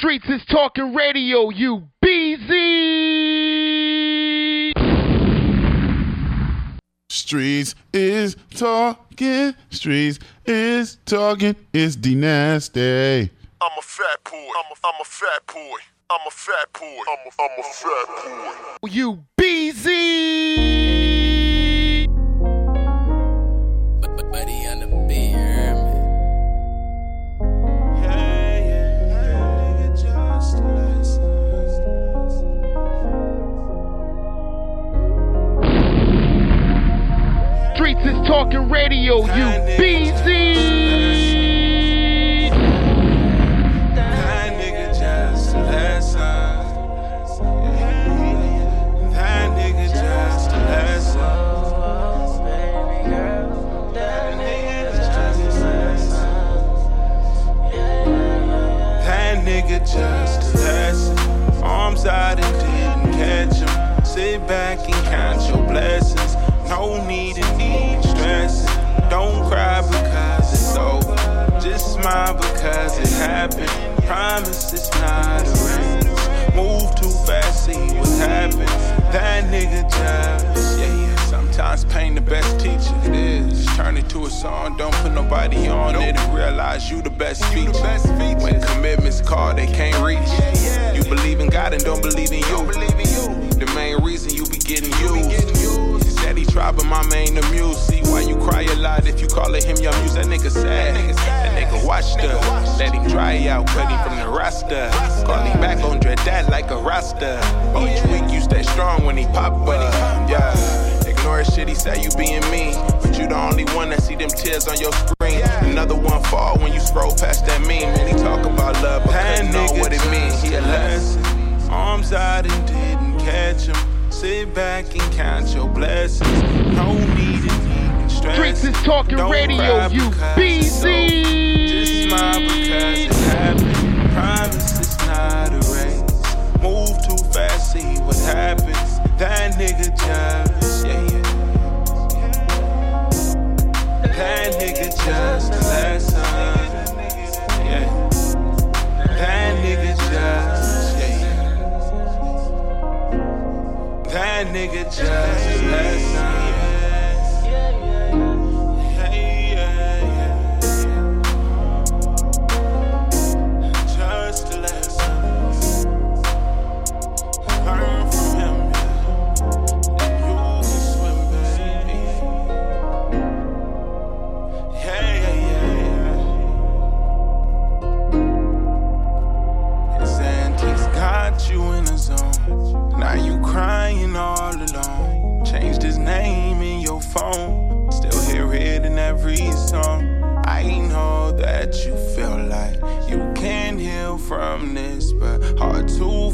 Streets is talking radio, you BZ. Streets is talking, streets is talking, it's D Nasty. I'm a fat boy. I'm a, I'm a fat boy. I'm a fat boy. I'm a, I'm a fat boy. You BZ. Talking radio, you BZ. That nigga just a lesson. That nigga just nigga just. Arms out and didn't catch him. Sit back and count your blessings. No need to need. Don't cry because it's over. Just smile because it happened. Promise it's not a race. Move too fast, see what happens. That nigga just, yeah, yeah. Sometimes pain the best teacher. It is. Turn it to a song. Don't put nobody on it and realize you the best feature. When commitments call, they can't reach. You believe in God and don't believe in you. The main reason you be getting used. He said he tried, but my main amuse. See why you cry a lot if you call it him your muse. That nigga sad. That nigga washed up. Let him dry out, cut him from the rasta. Call him back on dread that like a rasta. Each week you stay strong when he pop up. Yeah. Ignore shit he say you being mean. But you the only one that see them tears on your screen. Another one fall when you scroll past that meme. And he talk about love, but know what it means. He a lesson. Arms out and didn't catch him. Sit back and count your blessings. No need to even stress. Streets is talking Don't radio, you because it's BZ. over. Just smile because it happened. Promise it's not a race. Move too fast, see what happens. That nigga just, yeah, yeah. That nigga just. That nigga just a lesson.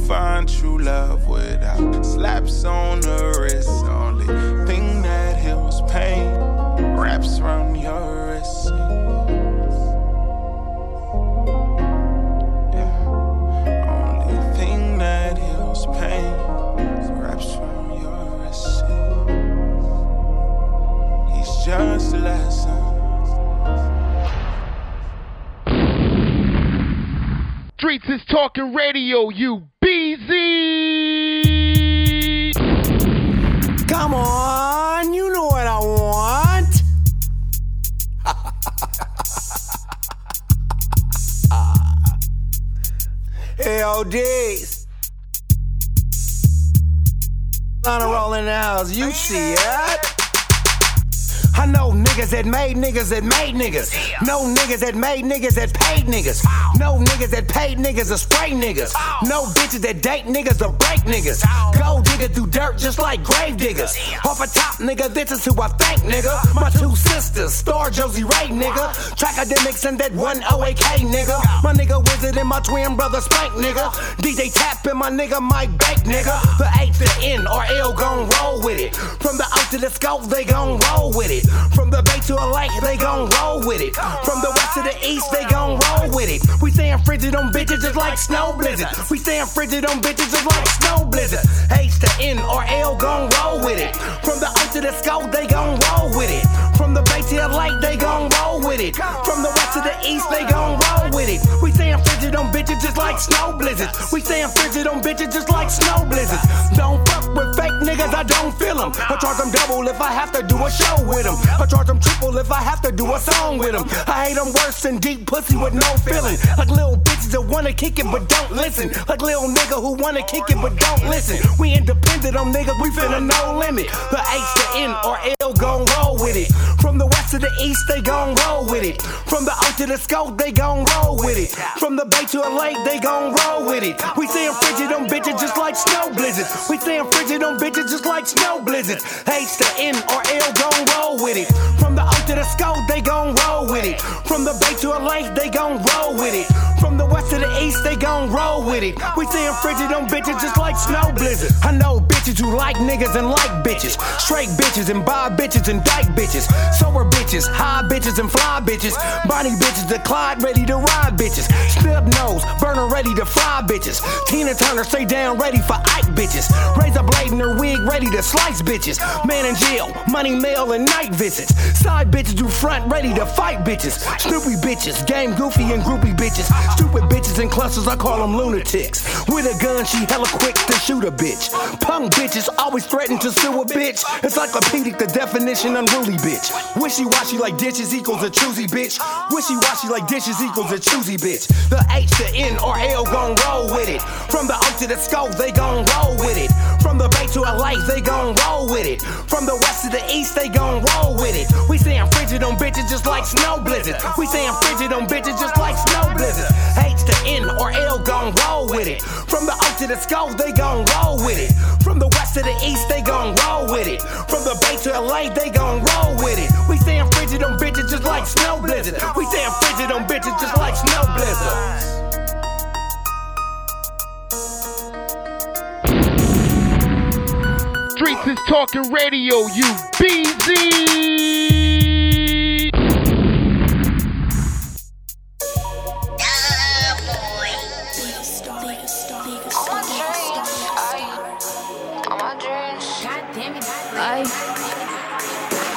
Find true love without slaps on the wrist. Only thing that heals pain wraps around your wrist. Your wrist. He's just a lesson. Streets is talking radio, you Come on, you know what I want. AODs. On a rolling house, you see it. I know niggas that made niggas that made niggas. No niggas that made niggas that paid niggas. No niggas that paid niggas to spray niggas. No bitches that date niggas to break niggas. Go digger through dirt just like grave diggers. Off a top nigga, this is who I thank nigga. My two sisters, Star Josie Ray nigga. Track academics and that one OAK nigga. My nigga Wizard and my twin brother Spank nigga. DJ Tap and my nigga Mike Bake nigga. The A to N or L gon' roll with it. From the O to the scope, they gon' roll with it. From the bay to a lake, they gon' roll with it. From the west to the east, they gon' roll with it. We stayin' frigid on bitches just like snow blizzards. We stayin' frigid on bitches just like snow blizzards. H to N or L gon' roll with it. From the O to the scope, they gon' roll with it. From the bay to the lake, they gon' roll with it. From the west to the east, they gon' roll with it. We stayin' frigid on bitches just like snow blizzards. We staying frigid on bitches just like snow blizzards. Don't fuck with fake niggas, I don't feel them. I charge them double if I have to do a show with them. I charge them triple if I have to do a song with them. I hate them worse than deep pussy with no feeling. Like little bitches that wanna kick it but don't listen. Like little nigga who wanna kick it but don't listen. We independent on niggas, we finna no limit. The H to N or L gon' roll with it. From the west to the east, they gon' roll with it. From the O to the scope, they gon' roll with it. From the bay to a lake, they gon' roll with it. We staying frigid on bitches just like snow blizzards. We staying frigid on bitches just like snow blizzards. H to N or L gon' roll with it. From the O to the scope, they gon' roll with it. From the bay to a lake, they gon' roll with it. From the west to the east, they gon' roll with it. We staying frigid on bitches just like snow blizzards. I know bitches who like niggas and like bitches. Straight bitches and buy bitches and dyke bitches. Sober bitches, high bitches and fly bitches. Bonnie bitches, the Clyde ready to ride bitches. Snub nose, burner ready to fly bitches. Tina Turner stay down ready for Ike bitches. Razor blade in her wig ready to slice bitches. Man in jail, money mail and night visits. Side bitches do front ready to fight bitches. Snoopy bitches, game goofy and groupie bitches. Stupid bitches in clusters, I call them lunatics. With a gun, she hella quick to shoot a bitch. Punk bitches always threaten to sue a bitch. It's like Encyclopedic, the definition unruly bitch. Wishy washy like dishes equals a choosy bitch. Wishy washy like dishes equals a choosy bitch. The H to N or L gon' roll with it. From the O to the scope, they gon' roll with it. From the bay to a lake, they gon' roll with it. From the west to the east, they gon' roll with it. We staying frigid on bitches just like snow blizzards. We staying frigid on bitches just like snow blizzards. H to N or L gon' roll with it. From the O to the skull, they gon' roll with it. From the west to the east, they gon' roll with it. From the bay to LA, they gon' roll with it. We staying frigid on bitches just like snow blizzards. We staying frigid on bitches just like snow blizzards. Streets is talking radio, you BZ.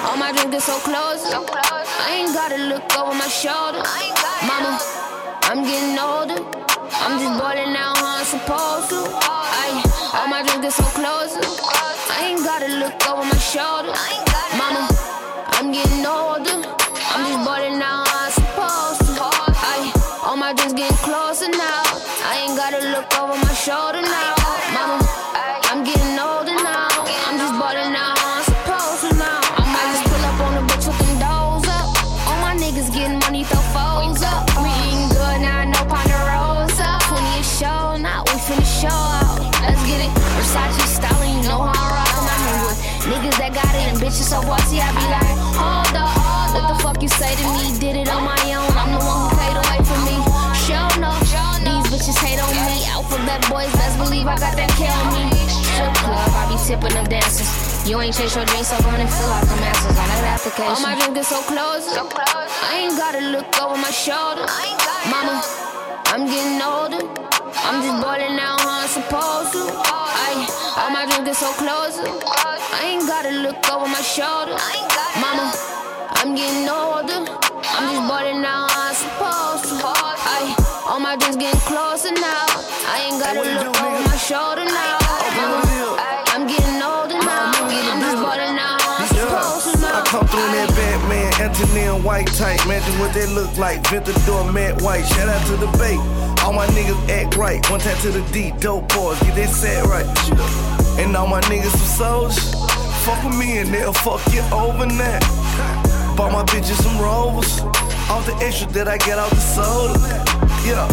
All my dreams get so close. So close. I ain't gotta look over my shoulder. Mama, I'm getting older. I'm just balling out how I'm supposed to. Ay. All my dreams get so close. I gotta look over my shoulder. Mama, I'm getting older. I'm just balling how I'm supposed to. Ay. All my dreams getting closer now. I ain't gotta look over my shoulder now. Bitches so bossy. I be like, hold up, what the fuck you say to me? Did it on my own. I'm the one who paid away for me. Show no, these bitches hate on me. Alphabet boys, best believe I got that kill me. Strip club, I be tipping them dancers. You ain't chase your dreams, so run and fill out the answers on that application. All my dreams get so close. so close. I ain't gotta look over my shoulder. Mama, I'm getting older. I'm just balling out how I'm supposed to. Ay, all my dreams get so close. I ain't gotta look over my shoulder. Mama, I'm getting older. I'm just balling out how I'm supposed to. I, all my dreams getting closer now. I ain't gotta look over my shoulder now. White tight. Imagine what they look like. Ventador, matte white. Shout out to the bay. All my niggas act right. One time to the D, dope boys. Get that set right. And all my niggas some soldiers. Fuck with me and they'll fuck you over now. Bought my bitches some rovers. Off the extra that I get out the soda. Yeah.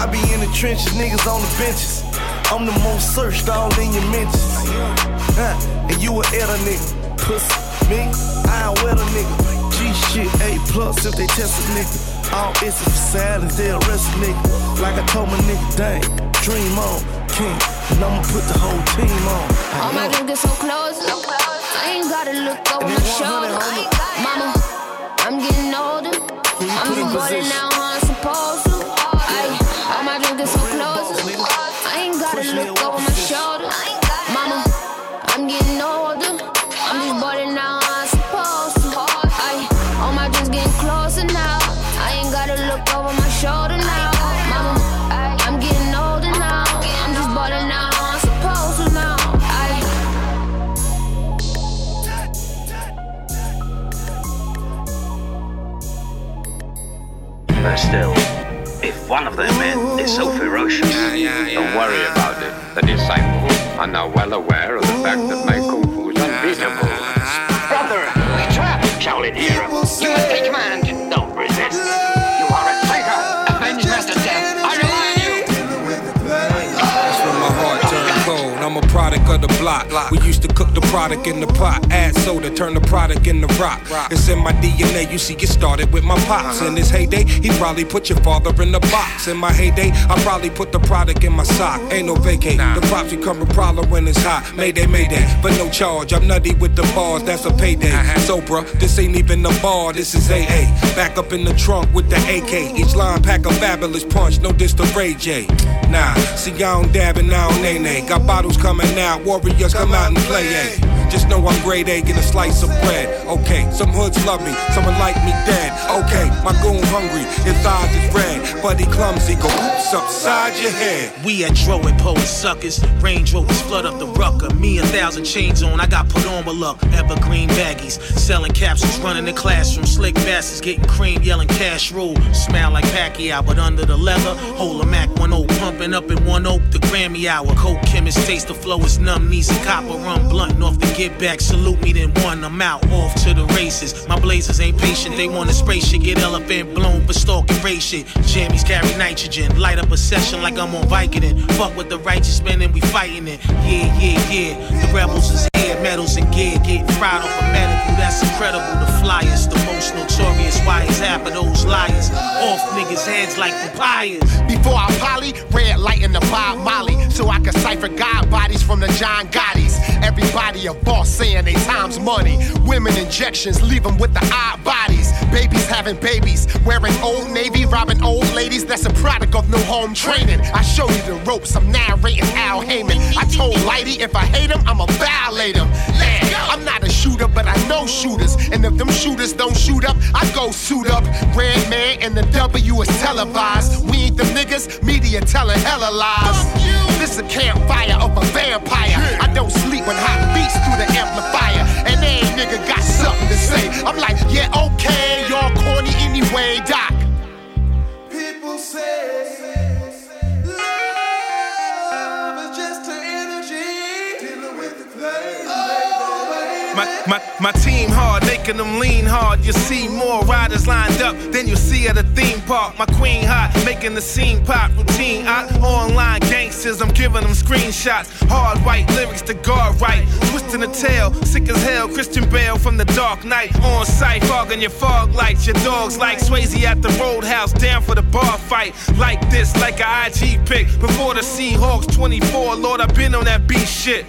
I be in the trenches, niggas on the benches. I'm the most searched all in your mentions. Huh, and you a edder nigga. Pussy. Me, I ain't wet a nigga. Shit, A plus if they test a nigga. All it's for silence, they arrest a nigga. Like I told my nigga, dang, dream on, king. And I'ma put the whole team on. I All my know. dreams get so close. I ain't gotta look over my shoulder. Mama, I'm getting older. I'm put in just balling position. how I'm supposed are now well aware of the fact that my kung fu is unbeatable. brother, we trap Shaolin hero. You must take command. Don't resist. You are a traitor. Avenge Master Death. I rely on you. That's when my heart turned cold. I'm a product of the block. We used to cook the product in the pot, add soda, turn the product into rock. It's in my DNA. You see, it started with my pops. Uh-huh. In his heyday, he probably put your father in the box. In my heyday, I probably put the product in my sock. Ain't no vacate. The props become a problem when it's hot. Mayday, mayday, but no charge. I'm nutty with the bars. That's a payday. Uh-huh. So, bruh, this ain't even a bar. This is AA. Back up in the trunk with the AK. Each line pack a fabulous punch. No diss to Ray J. Nah, see, I don't dab and I don't nay nay. Got bottles coming out. Warriors come out and play. Just know I'm grade A, get a slice of bread. Okay, some hoods love me, someone like me dead. Okay, my goon hungry, his eyes is red, he clumsy. Go oops upside your head. We at Dro and Poe suckers. Range Rovers flood up the rucker. Me a thousand chains on, I got put on with luck. Evergreen baggies, selling capsules, running the classroom. Slick bastards getting cream, yelling cash rule. Smell like Pacquiao, but under the leather, hold a Mac 10 pumping up in one oak. The Grammy hour, coke chemist taste the flow is numb. Knees and copper run blunt off the get back. Salute me then one. I'm out off to the races. My blazers ain't patient. They wanna spray shit, get elephant blown for stalking race shit. Jammies carry nitrogen, light up a session like I'm on Vicodin. Fuck with the righteous men and we fighting it. Yeah, yeah, yeah. The rebels is here, medals and gear, getting fried off a medical. That's incredible. The flyers, the most notorious. Why is half of those liars off niggas' heads like papayas? Before I poly, red light in the Bob Molly, so I can cipher God bodies from the John Gotti's. Everybody a boss saying they time's money. Women injections leave them with the odd bodies. Babies having babies, wearing old navy, robbing old ladies. That's a product of no home training. I show you the ropes, I'm narrating Al Heyman. I told Lighty if I hate him, I'ma violate him. Man, I'm not a shooter, but I know shooters. And if them shooters don't shoot up, I go suit up. Red man and the W is televised. We ain't the niggas, media telling hella lies. This a campfire of a vampire. I don't sleep when hot beats through the amplifier. And every nigga got something to say. I'm like, yeah, okay, y'all corny anyway, My, my, team hard, making them lean hard. You see more riders lined up than you see at a theme park. My queen hot, making the scene pop. Routine out, online gangsters, I'm giving them screenshots. Hard white lyrics to guard right. Twisting the tail, sick as hell. Christian Bale from the Dark Knight. On site, fogging your fog lights. Your dogs like Swayze at the roadhouse, down for the bar fight. Like this, like a IG pic. Before the Seahawks 24, Lord, I've been on that beat shit.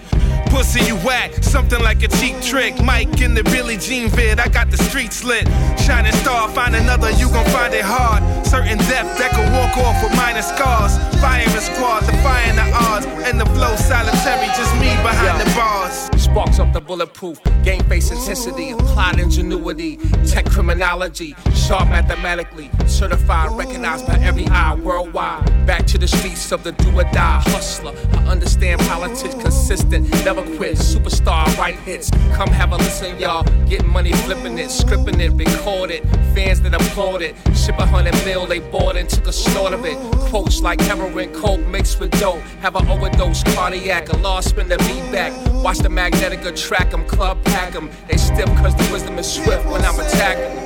Pussy, you whack, something like a cheap trick. Mike in the Billie Jean vid, I got the streets lit. Shining star, find another, you gon' find it hard. Certain depth that can walk off with minor scars. Firing squad, defying the odds. And the flow solitary, just me behind the bars. Sparks up the bulletproof, game face intensity, applied ingenuity, tech criminology, sharp mathematically, certified, recognized by every eye worldwide. Back to the streets of the do or die hustler. I understand politics consistent, never quit. Superstar, right hits. Come have a listen, y'all. Getting money, flipping it, scripting it, record it. Fans that applaud it. Ship a hundred mil, they bought and took a snort of it. Quotes like heroin, coke mixed with dope. Have an overdose, cardiac, a lost spin the beat back. Watch the magnetic track 'em, club pack 'em. They stiff cause the wisdom is swift when I'm attacking 'em.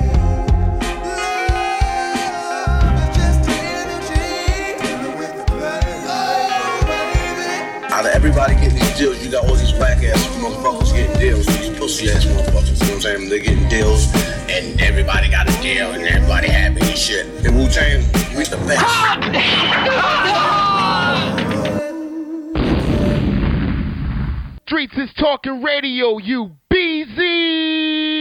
Out of everybody getting these deals, you got all these black ass motherfuckers getting deals. These pussy ass motherfuckers, you know what I'm saying? They're getting deals, and everybody got a deal, and everybody happy and shit. And Wu Tang, we the best. Streets is talking radio, you BZ.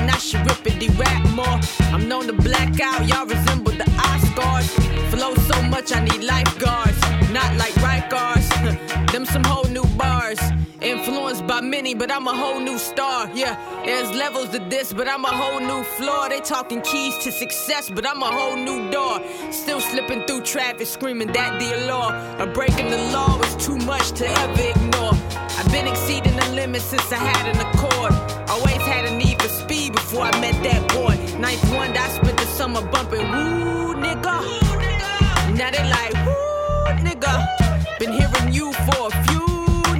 Yelling, I should rip it, rap more. I'm known to black out, y'all resemble the Oscars. Flow so much, I need lifeguards. Not like Rikers, them some whole new bars. Influenced by many, but I'm a whole new star. Yeah, there's levels to this, but I'm a whole new floor. They talking keys to success, but I'm a whole new door. Still slipping through traffic, screaming that the law. Or breaking the law was too much to ever ignore. I've been exceeding the limit since I had an accord. Always before I met that boy. Ninth one, I spent the summer bumping woo nigga. Now they like woo nigga. Been hearing you for a few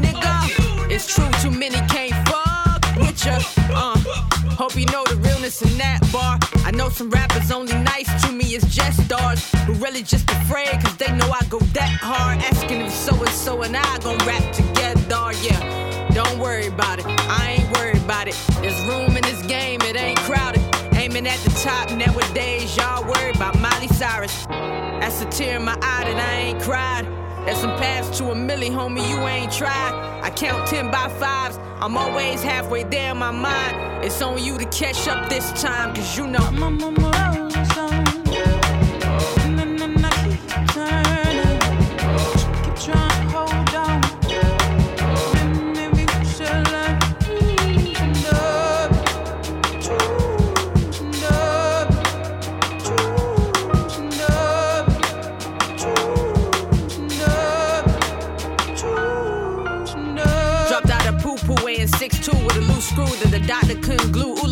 nigga. It's true, too many can't fuck with ya. Uh, hope you know the realness in that bar. I know some rappers only nice to me is just stars who really just afraid cause they know I go that hard. Asking if so and so and I gon' rap together, yeah. Don't worry about it, I ain't it. There's room in this game, it ain't crowded. Aiming at the top nowadays, y'all worried about Miley Cyrus. That's a tear in my eye that I ain't cried. There's some paths to a milli, homie, you ain't tried. I count 10 by fives, I'm always halfway there in my mind. It's on you to catch up this time, cause you know. I'm on my road, Dropped the doctor couldn't glue. Ooh,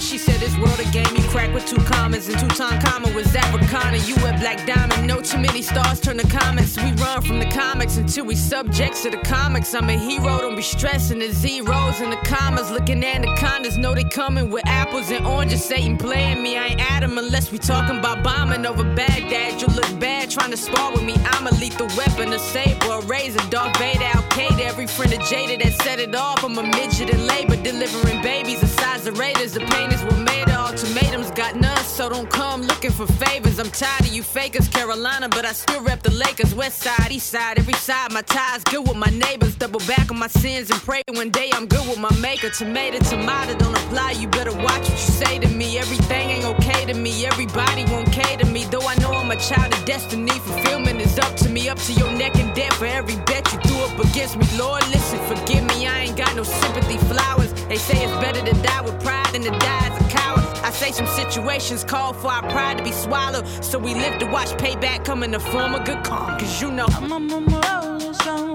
she said this world a game you crack with two commas. And two time comma was Africana. You a black diamond. No too many stars turn to comments. We run from the comics until we subjects to the comics. I'm a hero, don't be stressing the zeros and the commas. Looking anacondas, know they coming with apples and oranges. Satan playing me, I ain't Adam unless we talking about bombing over Baghdad. You look bad trying to spar with me. I'm a lethal weapon, a saber, a razor, Darth Vader, Al Qaeda. Every friend of Jada that set it off. I'm a midget in labor, delivering babies the size of Raiders. The pain is what made it. Ultimatums got none, so don't come looking for favors. I'm tired of you fakers, Carolina, but I still rep the Lakers. West side, east side, every side. My ties good with my neighbors. Double back on my sins and pray one day I'm good with my maker. Tomato, tomato, don't apply. You better watch what you say to me. Everything ain't okay to me. Everybody won't cater me. Though I know I'm a child of destiny. Fulfillment is up to me, up to your neck and dead for every bet you threw up against me. Lord, listen, forgive me. I ain't got no sympathy flowers. They say it's better to die with pride than to die as a coward. I say some situations call for our pride to be swallowed. So we live to watch payback come in the form of good calm. Cause you know I'm on my rolling stone.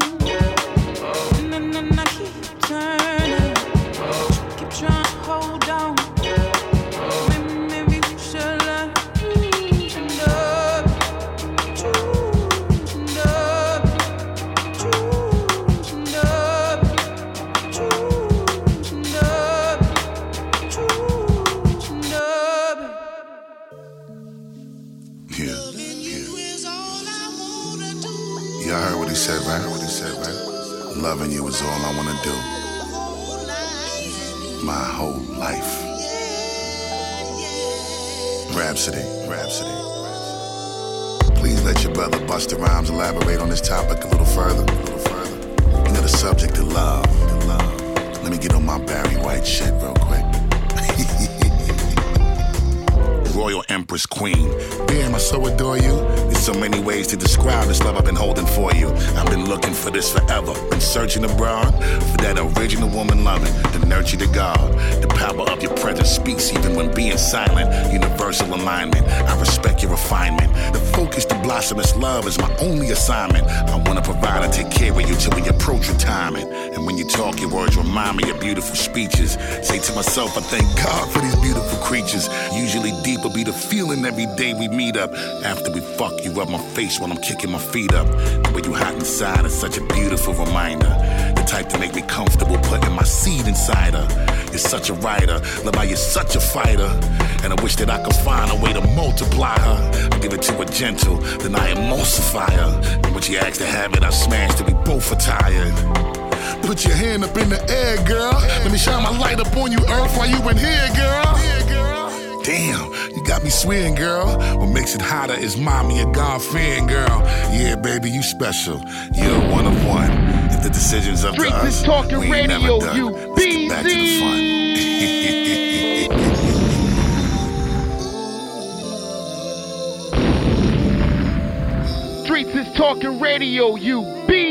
And then I keep turning. Loving you is all I wanna do. My whole life. Rapsody, Rapsody. Please let your brother Busta Rhymes elaborate on this topic a little further. A little further. You know the subject of love. Let me get on my Barry White shit real quick. Royal Empress Queen. Damn, I so adore you. There's so many ways to describe this love I've been holding for you. I've been looking for this forever. Been searching abroad for that original woman loving, the nurture to God. The power of your presence speaks even when being silent. Universal alignment. I respect your refinement. The focus to blossom this love is my only assignment. I wanna provide and take care of you till we approach retirement. And when you talk Your words remind me of beautiful speeches. Say to myself, I thank God for these beautiful creatures. Usually deeper be the feeling every day we meet up. After we fuck, you rub my face when I'm kicking my feet up. The way you hot inside is such a beautiful reminder. The type to make me comfortable putting my seed inside her. You're such a writer, love how you're such a fighter. And I wish that I could find a way to multiply her. I give it to her gentle, then I emulsify her. And when she asks to have it, I smash till we both are tired. Put your hand up in the air, girl. Let me shine my light up on you, Earth, while you in here, girl. Damn, you got me swaying, girl. What makes it hotter is mommy a God girl. Yeah, baby, you special. You're one of one. If the decision's up to us, talking we ain't radio, never done. you Let's get back to the fun. Streets is talking radio, you BZ.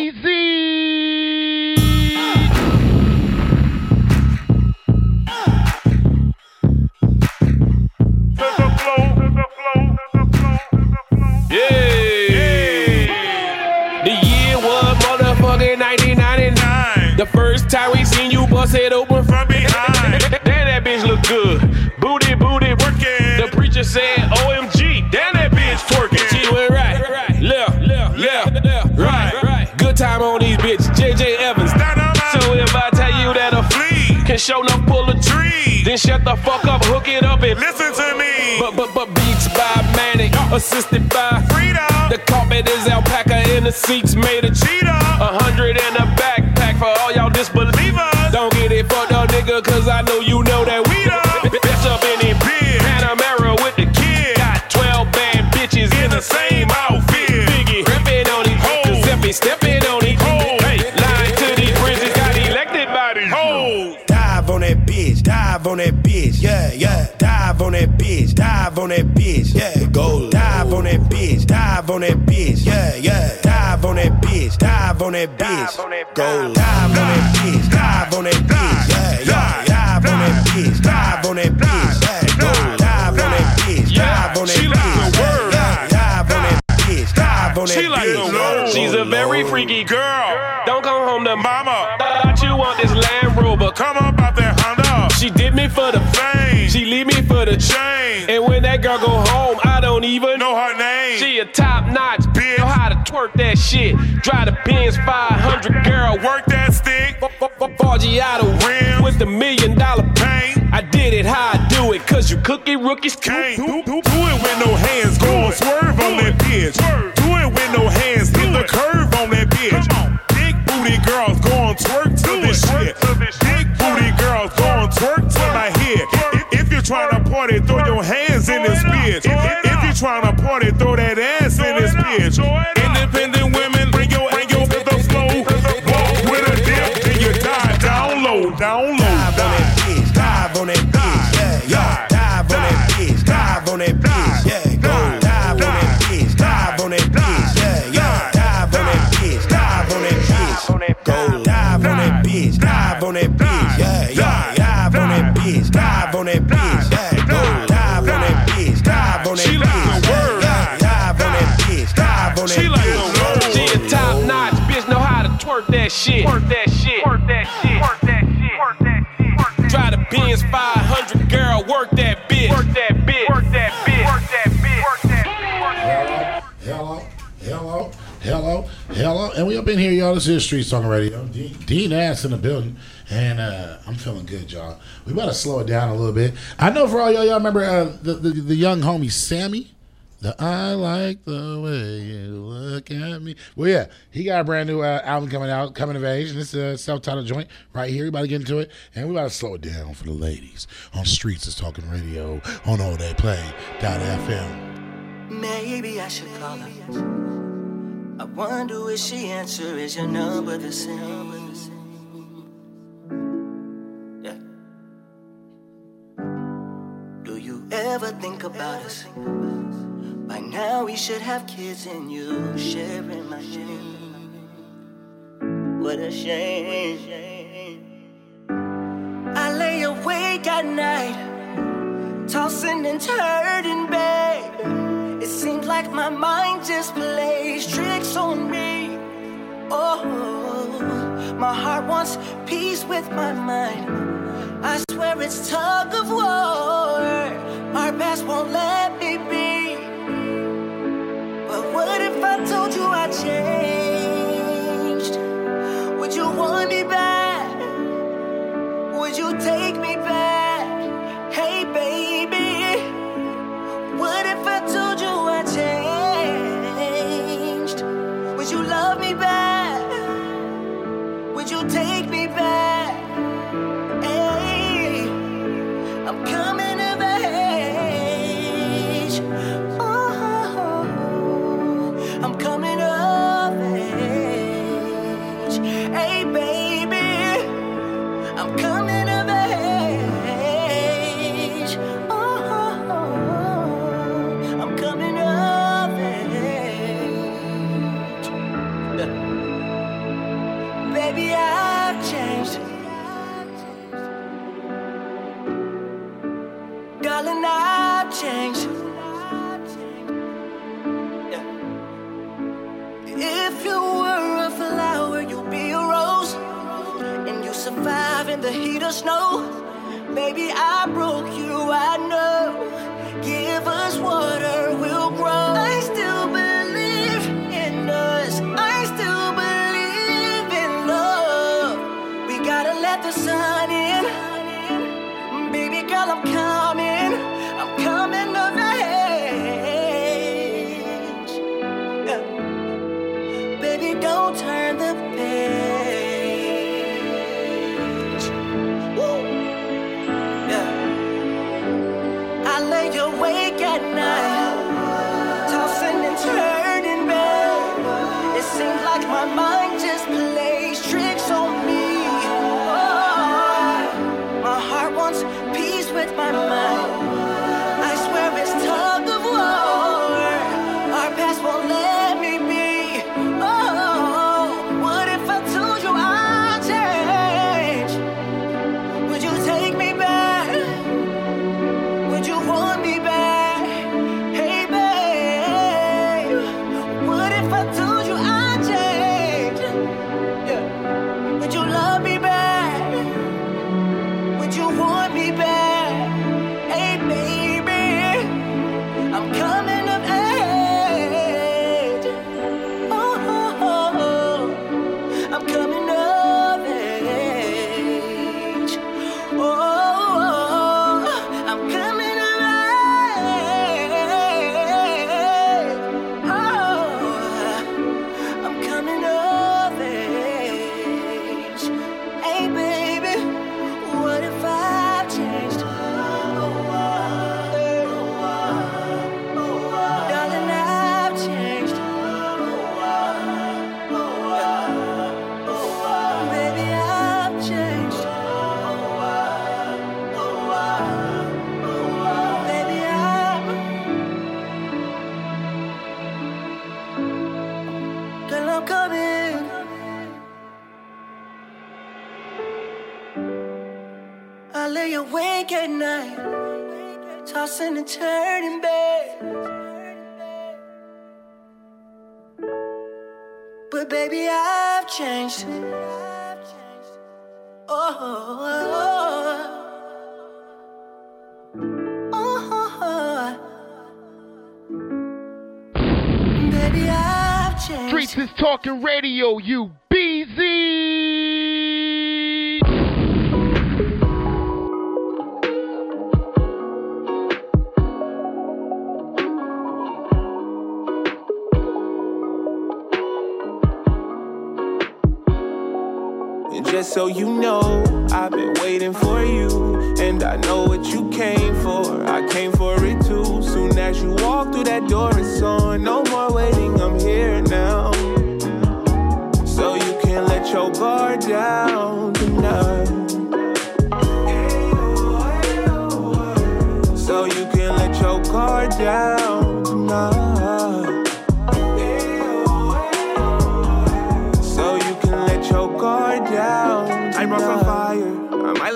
Bust it open from behind. Damn, that bitch look good. Booty, booty, working. The preacher said, OMG. Damn, that bitch twerking. She went right, left, left, left, right, right. Good time on these bitches. JJ Evans. So if I tell you that a flea can show enough pull a tree, then shut the fuck up, hook it up and listen to me. But but but beats by Manic, assisted by Freedom. The carpet is alpaca and the seats made of cheetah. A hundred in a backpack for all y'all disbelievers. Nigga, cause I know you know that we done. Bitch up in it big. Panamera with the kid. Got 12 bad bitches in the same outfit. Biggie gripping on these hoes. Zippy stepping on these hoes. Hey, lying to these bridges. Got elected by these hoes. Dive on that bitch, dive on that bitch, yeah, yeah. Dive on that bitch, dive on that bitch, yeah. Go. Dive on that bitch, dive on that bitch, yeah, yeah. Dive on that bitch, dive on that bitch. Go. Dive on that She like the world. She's a very freaky girl. Don't come home to mama. Thought you want this Land Rover. Come on, about that Honda. She did me for the fame. She leave me for the chain. And when that girl go home, I don't even know her name. She a top notch bitch. Know how to twerk that shit. Drive the Benz 500 girl. Work that stick. Forgiato rim with the million dollar paint. I did it how I do it, cause you cookie rookies can't. Do, do, do it with no hands, go on swerve on that bitch. Party, throw your twerk that shit. Twerk that shit. Twerk that shit. Twerk that shit. Twerk that shit. Try the Benz 500 girl, work that bitch. Work that bitch. Work that bitch. Work that bitch. Work that bitch. Work. Hello, hello, hello, hello, and we up in here, y'all. This is Streets Talking Radio. Dean, Dean Ass in the building, and uh, I'm feeling good, y'all. We about to slow it down a little bit. I know for all y'all, y'all remember uh, the, the the young homie Sammy. The I like the way you look at me. Well, yeah, he got a brand new uh, album coming out, coming of age, and it's a self-titled joint right here. We about to get into it, and we about to slow it down for the ladies on Streets is Talking Radio on all they play. Dot FM. Maybe I should call her. I wonder if she answer is your number the same. Yeah. Do you ever think about us? By now we should have kids and you sharing my shame. What a shame. I lay awake at night, tossing and turning, babe. It seems like my mind just plays tricks on me. Oh, my heart wants peace with my mind. I swear it's tug of war. Our past won't let me changed? Would you want me back? Would you take me back? Hey, baby, I'm coming. no turning back. But baby, I've changed. Oh, oh, oh. oh, oh, oh. Streets is talking radio, you so you know I've been waiting for you. And I know what you came for. I came for it too. Soon as you walk through that door, it's on. No more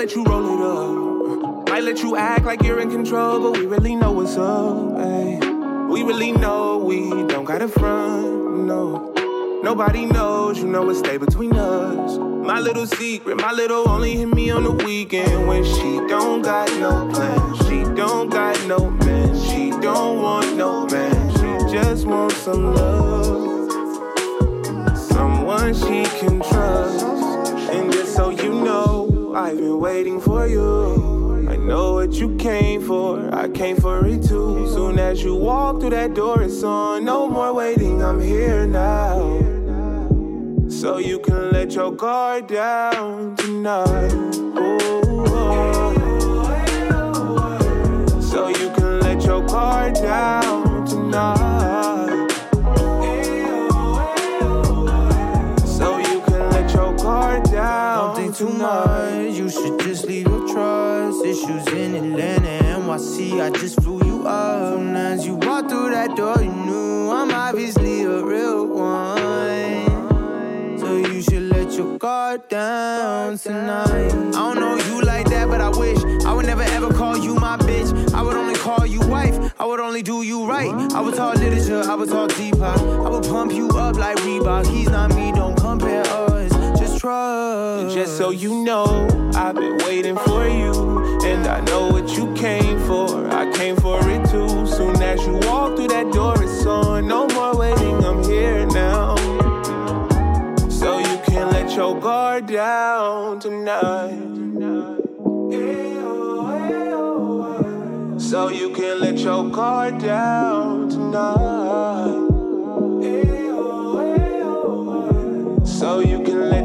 let you roll it up. Might let you act like you're in control, but we really know what's up. Ay. We really know we don't got a front, no. Nobody knows, you know what's stay between us. My little secret, my little only hit me on the weekend when she don't got no plan. She don't got no man, she don't want no man. She just wants some love, someone she can trust. I've been waiting for you. I know what you came for. I came for it too. Soon as you walk through that door, it's on. No more waiting, I'm here now. So you can let your guard down tonight. Ooh, oh. So you can let your guard down tonight. Too much, you should just leave your trust. Issues in Atlanta, NYC, I just flew you up. Soon as you walked through that door, you knew I'm obviously a real one. So you should let your guard down tonight. I don't know you like that, but I wish I would never ever call you my bitch. I would only call you wife. I would only do you right. I would talk literature, I would talk deep. I would pump you up like Reebok. He's not me, don't compare us. Trust. Just so you know, I've been waiting for you. And I know what you came for. I came for it too. Soon as you walk through that door, it's on. No more waiting, I'm here now. So you can let your guard down tonight. So you can let your guard down tonight.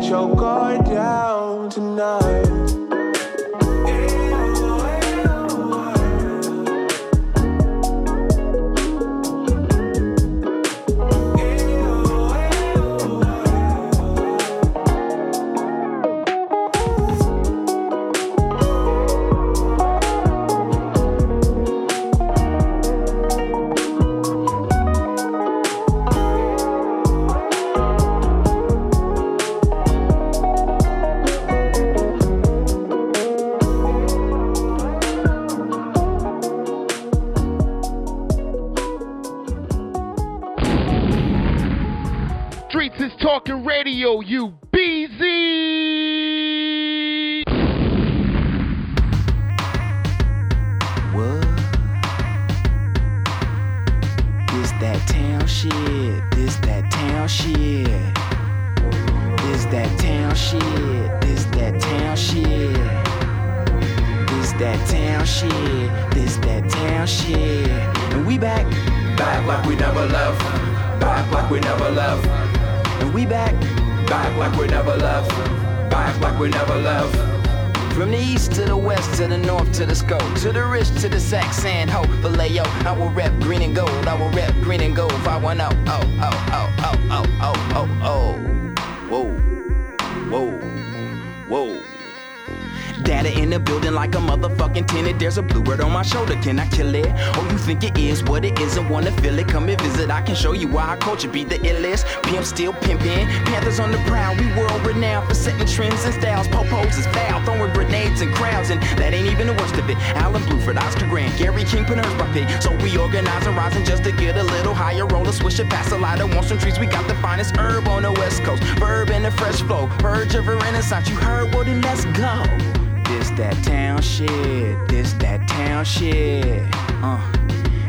Can let Swish, pass a lighter. Want some trees? We got the finest herb on the west coast. Verb and a fresh flow. Verge of a renaissance. You heard? Well, then let's go. This that town shit. This that town shit. Uh.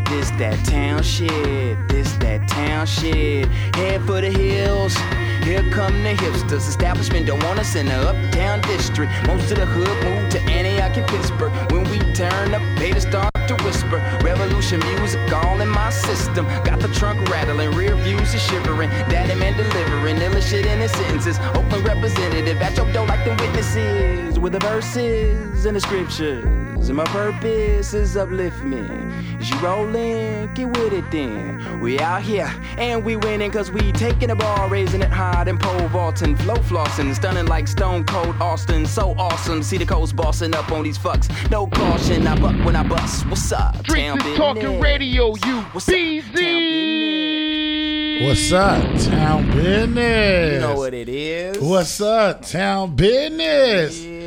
This that town shit. This that town shit. Head for the hills. Here come the hipsters. Establishment don't want us in the uptown district. Most of the hood moved to Antioch and Pittsburgh. When we turn up, haters start to whisper. Revolution music all in my system. Got the trunk rattling, rear views are shivering. Daddy man delivering, ill shit in his sentences. Open representative at your door like the witnesses. With the verses and the scriptures. And my purpose is uplift me. As you roll in, get with it then. We out here and we winning cause we taking the ball, raising it high and pole vaulting, flow flossing, stunning like Stone Cold Austin. So awesome, see the coast bossing up on these fucks. No caution, I buck when I bust. What's up? Streets Town is talking business. radio, you What's up? BZ. What's up, town business? You know what it is. What's up, town business? Yeah.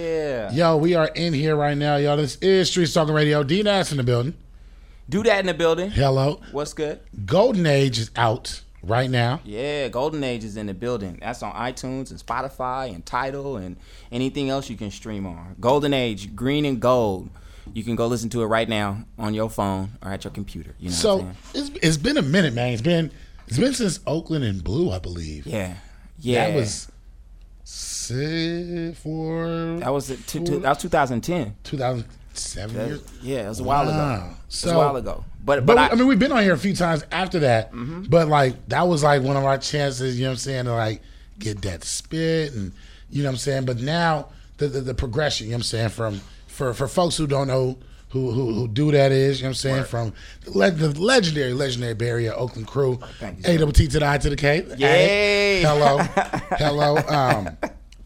Yo, we are in here right now, y'all. This is Streets Talking Radio. D Nass in the building. Do that in the building. Hello. What's good? Golden Age is out. right now. Yeah, Golden Age is in the building. That's on iTunes and Spotify and Tidal and anything else you can stream on. Golden Age, Green and Gold. You can go listen to it right now on your phone or at your computer. You know So it's, it's been a minute, man. It's been it's been since Oakland and Blue, I believe. Yeah, yeah. That was six, four. That was it, two, two, that was 2010. 2007 That- years. yeah, it was a while ago. Wow. It was a while ago. But but, we- I, Mm-hmm. I, mean, we've been on here a few times after that. But like that was like one of our chances. You know what I'm saying? To like get that spit and you know what I'm saying. But now the the, the progression. You know what I'm saying? From for for folks who don't know. Who, who, who do that is, you know what I'm saying? From the, the legendary, legendary Barrier Oakland crew. A double T to the I to the K. Yay. Hello. Hello. Um,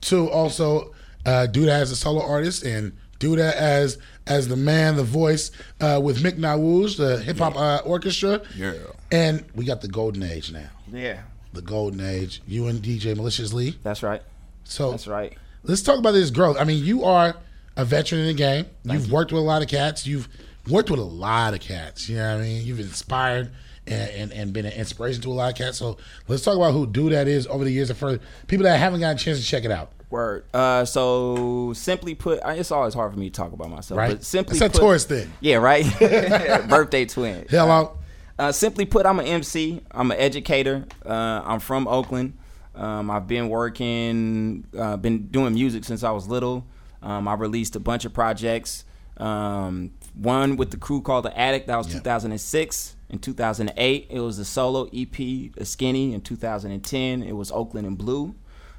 to also uh, do that as a solo artist and do that as as the man, the voice uh, with Mik Nawooj, the hip hop uh, orchestra. Yeah. And we got the golden age now. yeah, The golden age. You and DJ Malicious Lee. that's right. So That's right. let's talk about this growth. I mean, you are a veteran in the game. You've worked with a lot of cats. You've worked with a lot of cats. You know what I mean? You've inspired and, and, and been an inspiration to a lot of cats. So let's talk about who Do That is over the years and for people that haven't gotten a chance to check it out. Word. Uh, so simply put, it's always hard for me to talk about myself. Right. But simply It's a put, Taurus thing. Yeah, right. Birthday twin. Hello. Uh, simply put, I'm an MC. I'm an educator. Uh, I'm from Oakland. Um, I've been working, uh, been doing music since I was little. Um, I released a bunch of projects. Um, one with the crew called The Attic. That was 2006. In 2008, it was a solo EP, a Skinny. In 2010, it was Oakland and Blue.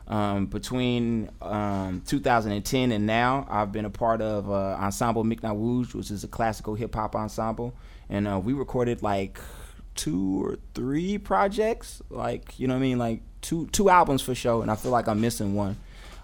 Um, between um, 2010 and now, I've been a part of uh, Ensemble Mik Nawooj, which is a classical hip hop ensemble, and uh, we recorded like two or three projects, like you know what I mean, like two two albums for show, and I feel like I'm missing one.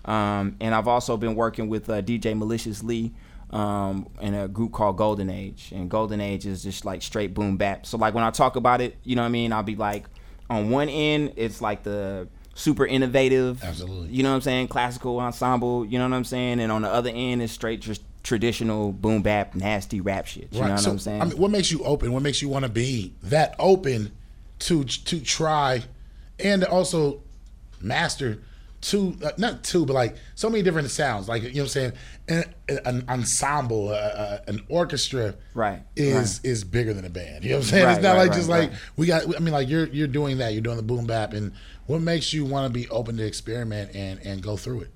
Um, and I've also been working with uh, DJ Malicious Lee um, in a group called Golden Age, and Golden Age is just like straight boom bap. So like when I talk about it, you know what I mean, I'll be like, on one end, it's like the super innovative, absolutely, you know what I'm saying, classical ensemble, you know what I'm saying, and on the other end, it's straight just traditional boom bap, nasty rap shit. You know what so, I'm saying? I mean, what makes you open? What makes you want to be that open to to try and also master two, uh, not two, but like so many different sounds. Like you know what I'm saying, an, an ensemble, uh, uh, an orchestra, right? Is right. is bigger than a band. You know what I'm saying? Right, it's not right, like just like we got. I mean, like you're you're doing that. You're doing the boom bap, and what makes you want to be open to experiment and and go through it?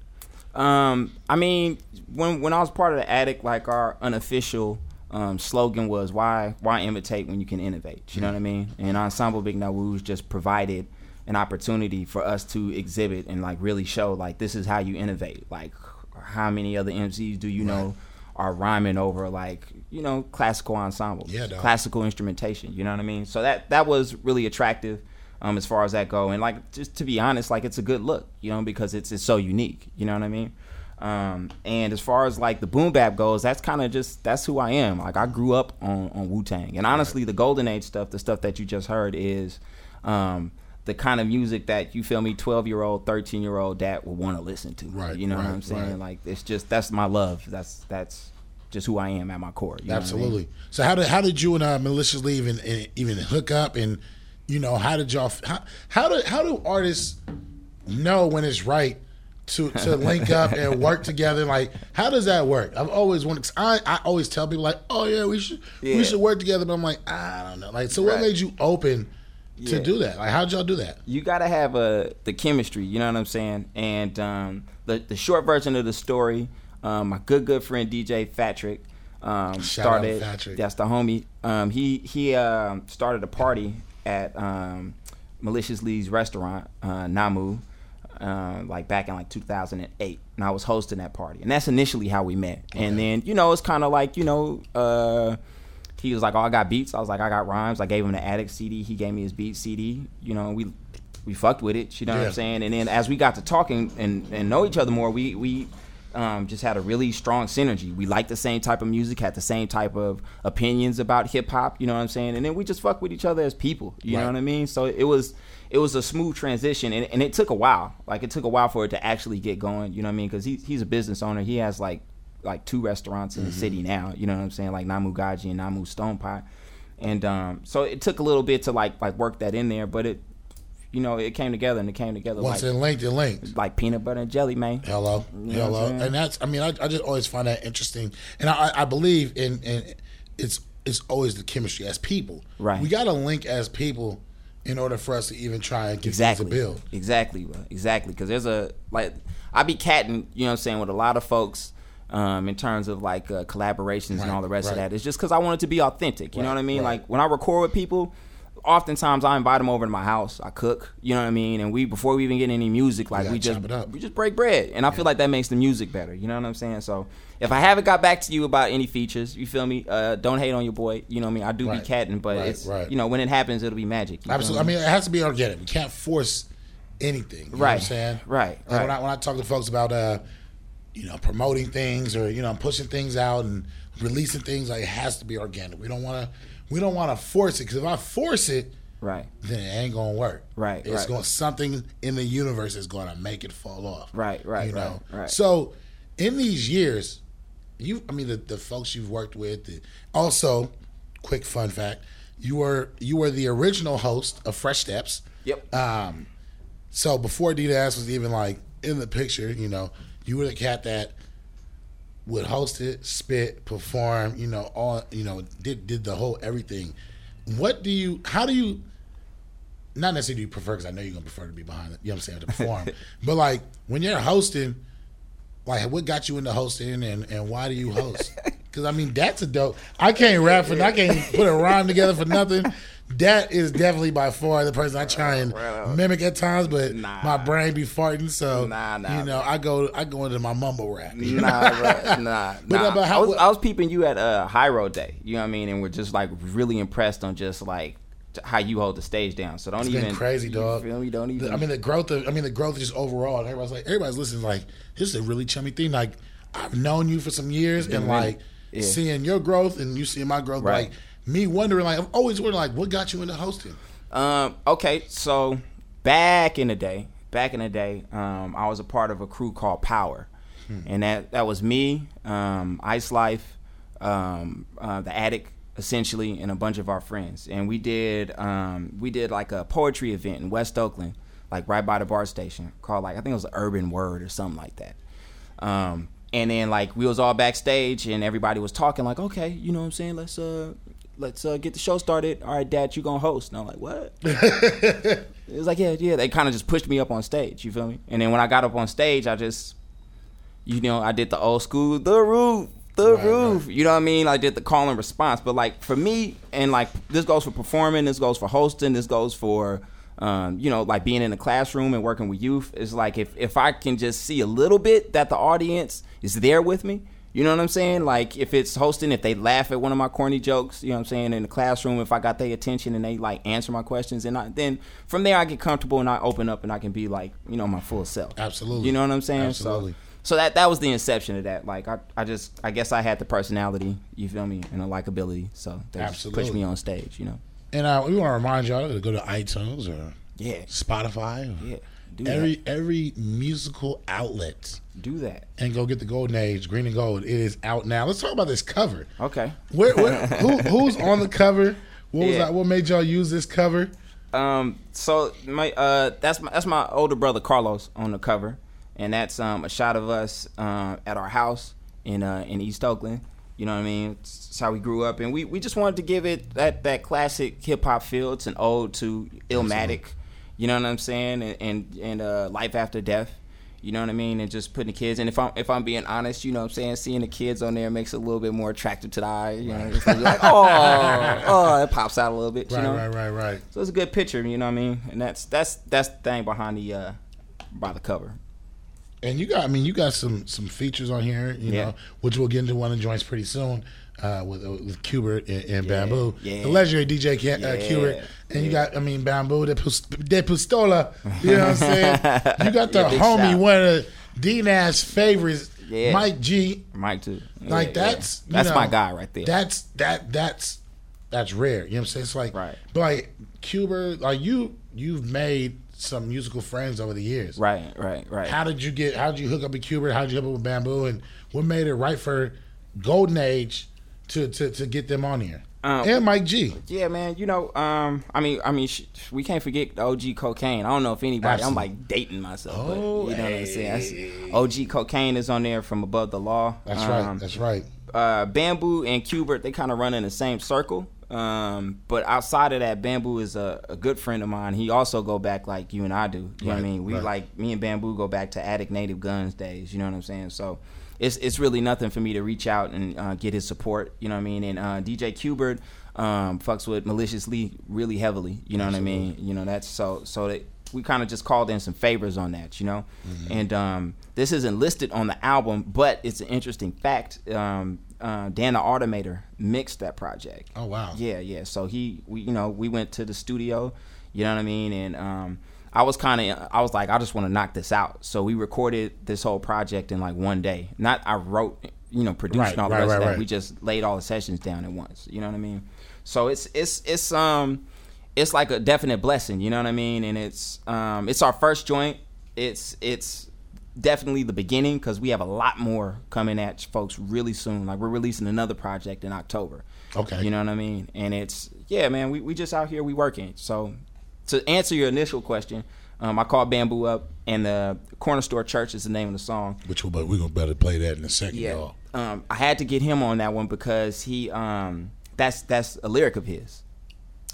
Um, I mean, when when I was part of the Attic, like our unofficial um, slogan was "Why why imitate when you can innovate?" You know what I mean? And Ensemble Big Now Nawooj just provided an opportunity for us to exhibit and like really show like this is how you innovate. Like, how many other MCs do you know are rhyming over like you know classical ensembles, Yeah, dog. classical instrumentation? You know what I mean? So that that was really attractive um, as far as that go. And like, just to be honest, like it's a good look, you know, because it's it's so unique. You know what I mean? Um, and as far as like the boom bap goes, that's kind of just that's who I am. Like I grew up on on Wu Tang, and honestly, the Golden Age stuff, the stuff that you just heard, is um, the kind of music that you feel me, twelve year old, thirteen year old dad would want to listen to. Right, You know what I'm saying? right. Like it's just that's my love. That's that's just who I am at my core. You know I mean? Absolutely. So how did how did you and uh, maliciously even even hook up and you know how did y'all how how do how do artists know when it's right to to link up and work together? Like how does that work? I've always wanted. I I always tell people like, oh yeah, we should Yeah. we should work together, but I'm like I don't know. Like so, what made you open to do that? Like how'd y'all do that? you gotta have a the chemistry. You know what I'm saying? And um, the the short version of the story, um, my good good friend DJ Fatrick um, started. That's the homie. Um, he he um, started a party at um, Malicious Lee's restaurant, uh, Namu. Uh, like back in like 2008, and I was hosting that party, and that's initially how we met. And then you know it's kind of like you know uh, he was like, "Oh, I got beats." I was like, "I got rhymes." I gave him the Attic CD. He gave me his beat CD. You know, we we fucked with it. You know what I'm saying? And then as we got to talking and, and know each other more, we we um, just had a really strong synergy. We liked the same type of music, had the same type of opinions about hip hop. You know what I'm saying? And then we just fuck with each other as people. You know what I mean? So it was it was a smooth transition, and, and it took a while. Like it took a while for it to actually get going. You know what I mean? Because he's he's a business owner. He has like like two restaurants in the Mm-hmm. city now. You know what I'm saying? Like Namu Gaji and Namu Stone Pot. And um, so it took a little bit to like like work that in there, but it you know, it came together and it came together Once like it linked, it linked. like peanut butter and jelly, man. Hello, You know hello, and that's. I mean, I, I just always find that interesting, and I, I believe in, in it's it's always the chemistry as people. Right. We got to link as people in order for us to even try and get exactly things to build. exactly bro. exactly because there's a like i be catting you know what i'm saying with a lot of folks um, in terms of like uh, collaborations and all the rest of that it's just because i want it to be authentic you know what i mean right. like when i record with people oftentimes i invite them over to my house i cook you know what i mean and we before we even get any music like we just up. we just break bread and i feel like that makes the music better you know what i'm saying so if i haven't got back to you about any features you feel me uh, don't hate on your boy you know what i mean i do Right, be catting but right, it's right. you know when it happens it'll be magic you feel Absolutely. I mean, it has to be organic. We can't force anything. You know what Right, I'm saying? right, Like When. I when I talk to folks about uh, you know, promoting things or you know, pushing things out and releasing things, like it has to be organic. We don't want to we don't want to force it because if I force it, right then it ain't gonna work. Right, It's right. going something in the universe is going to make it fall off. Right, right, You know. right, right. So, in these years, you I mean the, the folks you've worked with. The, also, quick fun fact: you were you were the original host of Fresh Steps. Yep. Um, so before Adidas was even like in the picture, you know, you were the cat that would host it, spit, perform, you know, all you know, did did the whole everything. What do you? How do you? Not necessarily do you prefer because I know you're gonna prefer to be behind it. You know what I'm saying to perform, but like when you're hosting, like what got you into hosting and and why do you host? Because I mean that's a dope. I can't rap for I can't put a rhyme together for nothing. That is definitely by far the person I try and mimic at times, but my brain be farting. So Nah, nah, you know I go I go into my mumble rap. you nah, bro, nah, But, nah. but how- I, was, I was peeping you at uh, High Road Day. You know what I mean? And we're just like really impressed on just like how you hold the stage down. So don't It's even crazy, you dog. Feel me? Don't even. I mean, the growth of, I mean, the growth just overall. And everybody's like, everybody's listening. Like, this is a really chummy thing. Like, I've known you for some years, and a like. Yeah. seeing your growth and you seeing my growth. Right. Like me wondering, like, I've always wondered, like, what got you into hosting? Um, okay, so back in the day, back in the day, um, I was a part of a crew called Power, Hmm. and that that was me, um, Ice Life, um, uh, the Attic, essentially, and a bunch of our friends, and we did um, we did like a poetry event in West Oakland, like right by the BART station, called like I think it was Urban Word or something like that. Um, and then like we was all backstage and everybody was talking like, okay, you know what I'm saying? Let's uh let's uh get the show started. All right, dad, you gonna host. And I'm like, what? it was like, yeah, yeah. They kind of just pushed me up on stage, you feel me? And then when I got up on stage, I just you know, I did the old school, the roof, the roof. You know what I mean? I did the call and response. But like for me, and like this goes for performing, this goes for hosting, this goes for um, you know, like being in the classroom and working with youth. Is like if if I can just see a little bit that the audience is there with me. You know what I'm saying? Like if it's hosting, if they laugh at one of my corny jokes, you know what I'm saying, in the classroom, if I got their attention and they like answer my questions, and I, then from there I get comfortable and I open up and I can be like, you know, my full self. Absolutely. You know what I'm saying? Absolutely. So, so that that was the inception of that. Like I, I just I guess I had the personality, you feel me, and the likability. So they just pushed me on stage, you know. And uh, we want to remind y'all to go to iTunes or Yeah. Spotify. Or Yeah, do every every musical outlet. Do that. And go get the Golden Age, Green and Gold. It is out now. Let's talk about this cover. Okay. Where, where who, who's on the cover? What was Yeah. that? What made y'all use this cover? Um, so my uh, that's my that's my older brother Carlos on the cover, and that's um a shot of us uh, at our house in uh in East Oakland. You know what I mean? It's how we grew up, and we, we just wanted to give it that that classic hip hop feel. It's an ode to Illmatic. You know what I'm saying? And and, and uh, life after death. You know what I mean? And just putting the kids. And if I'm if I'm being honest, you know what I'm saying, seeing the kids on there makes it a little bit more attractive to the eye. You know, it's like oh oh, it pops out a little bit. Right, you know? right, right, right. So it's a good picture, you know what I mean? And that's that's that's the thing behind the uh by the cover. And you got, I mean, you got some some features on here, you Yeah. know, which we'll get into one of the joints pretty soon uh, with uh, with Qbert and, and Yeah, Bambu, yeah. the legendary DJ Ca- uh, Yeah, Qbert, and you got, I mean, Bambu, de, de Pistola, you know what I'm saying? You got the homie, one of D Nash favorites. Mike G. Mike too. Like that's That's know, my guy right there. That's that that's that's rare. You know what I'm saying? It's like, Right. but like Qbert, like you you've made some musical friends over the years. Right, right, right. How did you get? How did you hook up with Qbert? How did you hook up with Bambu? And what made it right for Golden Age to to, to get them on here? Um, and Mike G. Yeah, man. You know, um, I mean, I mean, sh- we can't forget the OG cocaine. I don't know if anybody. I'm like dating myself, Oh, but you know what I'm saying. That's, OG cocaine is on there from above the law. That's Um, right. That's right. uh, Bambu and Qbert, they kind of run in the same circle. Um, but outside of that, Bambu is a, a good friend of mine. He also go back like you and I do. You know what I mean? We right. like me and Bambu go back to Attic Native Guns days. You know what I'm saying? So it's it's really nothing for me to reach out and uh, get his support. You know what I mean? And uh, DJ Qbert um, fucks with maliciously really heavily. You know what I mean? You know that's so so that we kind of just called in some favors on that. You know, Mm-hmm. and um, this isn't listed on the album, but it's an interesting fact. Um, uh, Dan the Automator mixed that project. Oh wow. Yeah, yeah. So he, we, you know, we went to the studio. You know what I mean? And um, I was kind of, I was like, I just want to knock this out. So we recorded this whole project in like one day. Not I wrote, you know, produced Right, and all the right, rest of right, that. right. We just laid all the sessions down at once. You know what I mean? So it's it's it's um it's like a definite blessing. You know what I mean? And it's um it's our first joint. It's it's definitely the beginning because we have a lot more coming at folks really soon. Like we're releasing another project in October. Okay. You know what I mean? And it's yeah, man. We we just out here we working. So to answer your initial question, um, I called Bambu up, and the Corner Store Church is the name of the song. Which we're, gonna better play that in a second, Yeah. y'all. Um, I had to get him on that one because he um that's that's a lyric of his.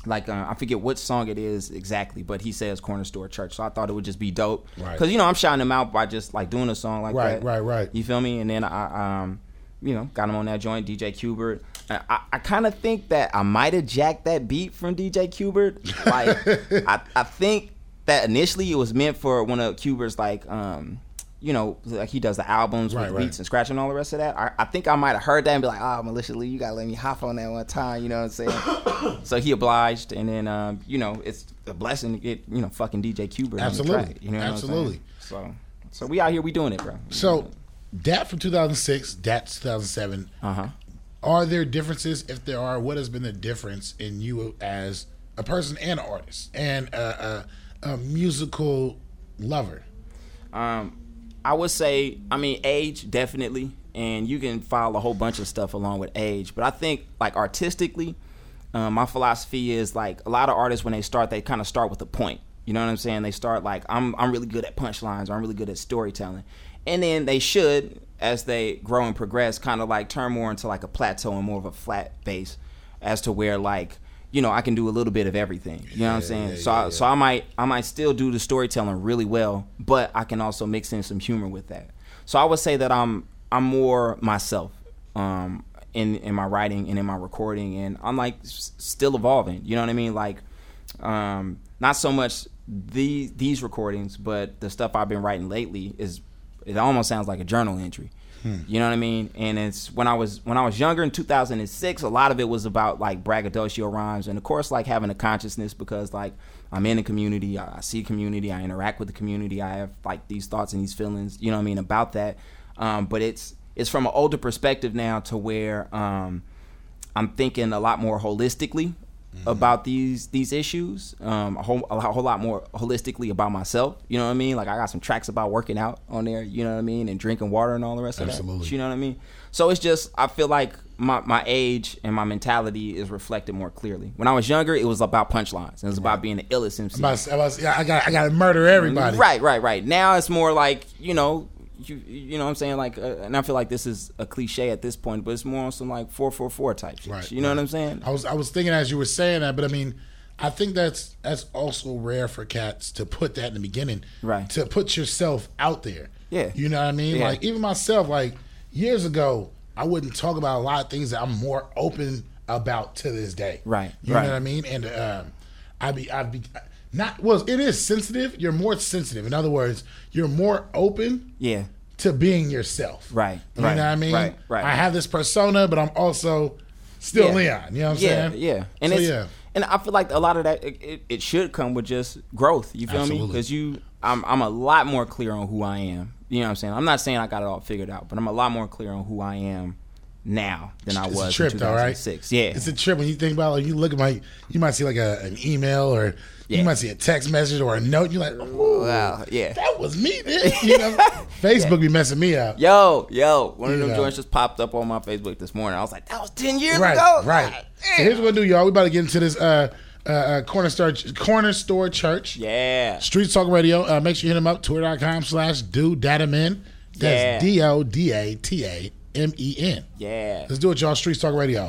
Like uh, I forget what song it is exactly, but he says Corner Store Church, so I thought it would just be dope. Right. Because you know I'm shouting him out by just like doing a song like Right, that. Right, right, right. You feel me? And then I um you know got him on that joint, DJ Qbert. I, I, kind of think that I might have jacked that beat from DJ Qbert. Like I I think that initially it was meant for one of Qbert's like um you know like he does the albums Right, with right. beats and scratching and all the rest of that. I, I think I might have heard that and be like, oh, maliciously, you gotta let me hop on that one time. You know what I'm saying? so he obliged, and then um, you know it's a blessing to get you know fucking DJ Qbert. Absolutely. On the track, you know what I'm saying? Absolutely. So so we out here, we doing it, bro. So, that from 2006, that 2007. Uh huh. Are there differences? If there are, what has been the difference in you as a person and an artist and a, a, a musical lover? Um, I would say, I mean, age definitely, and you can file a whole bunch of stuff along with age. But I think, like artistically, um, my philosophy is like a lot of artists when they start, they kind of start with a point. You know what I'm saying? They start like I'm I'm really good at punchlines, or I'm really good at storytelling, and then they should, as they grow and progress, kind of like turn more into like a plateau and more of a flat base, as to where like you know I can do a little bit of everything. You know what I'm saying? yeah, so I, so I might I might still do the storytelling really well, but I can also mix in some humor with that. So I would say that I'm I'm more myself um, in in my writing and in my recording, and I'm like s- still evolving. You know what I mean? Like um, not so much the these recordings, but the stuff I've been writing lately is it almost sounds like a journal entry. Hmm. You know what I mean? And it's when I was when I was younger in 2006, a lot of it was about like braggadocio rhymes, and of course like having a consciousness because like I'm in a community, I, I see community, I interact with the community, I have like these thoughts and these feelings, you know what I mean about that. Um, but it's it's from an older perspective now to where um, I'm thinking a lot more holistically about these these issues. Um, a whole a whole lot more holistically about myself. You know what I mean? Like I got some tracks about working out on there. You know what I mean? And drinking water and all the rest of Absolutely. that. You know what I mean? So it's just I feel like my my age and my mentality is reflected more clearly. When I was younger, it was about punchlines. It was about being the illest MC. About about yeah, I got I got to murder everybody. Right, right, right. Now it's more like you know, you you know what I'm saying like, uh, and I feel like this is a cliche at this point, but it's more on some like four four four type shit. Right, you know right. what I'm saying? I was I was thinking as you were saying that, but I mean, I think that's that's also rare for cats to put that in the beginning, Right. To put yourself out there. Yeah. You know what I mean? Yeah. Like even myself, like years ago, I wouldn't talk about a lot of things that I'm more open about to this day. Right, You right. know what I mean? And um, I'd be I'd be not well. It is sensitive. You're more sensitive. In other words, you're more open. Yeah. To being yourself. Right. You right, know what I mean? Right. Right. I have this persona, but I'm also still Yeah. Leon. You know what I'm yeah, saying? Yeah, and So, it's yeah. and I feel like a lot of that it, it, it should come with just growth. You feel me? Because you, I'm I'm a lot more clear on who I am. You know what I'm saying? I'm not saying I got it all figured out, but I'm a lot more clear on who I am now than I It's was a trip in though, right? 2006. Yeah. it's a trip when you think about like you look at my you might see like a, an email or Yeah. you might see a text message or a note. You're like, wow, yeah, that was me. Then. You know, Facebook be messing me up. Yo, yo, one of them Yeah. joints just popped up on my Facebook this morning. I was like, that was 10 years right, ago. right. So here's what we do, y'all. We about to get into this uh, uh, uh, corner store corner store church. Yeah. Street Talk Radio. Uh, make sure you hit them up. Twitter.com slash do datamen. Yeah. That's D O D A T A M E N. Yeah. Let's do it, y'all. Street Talk Radio.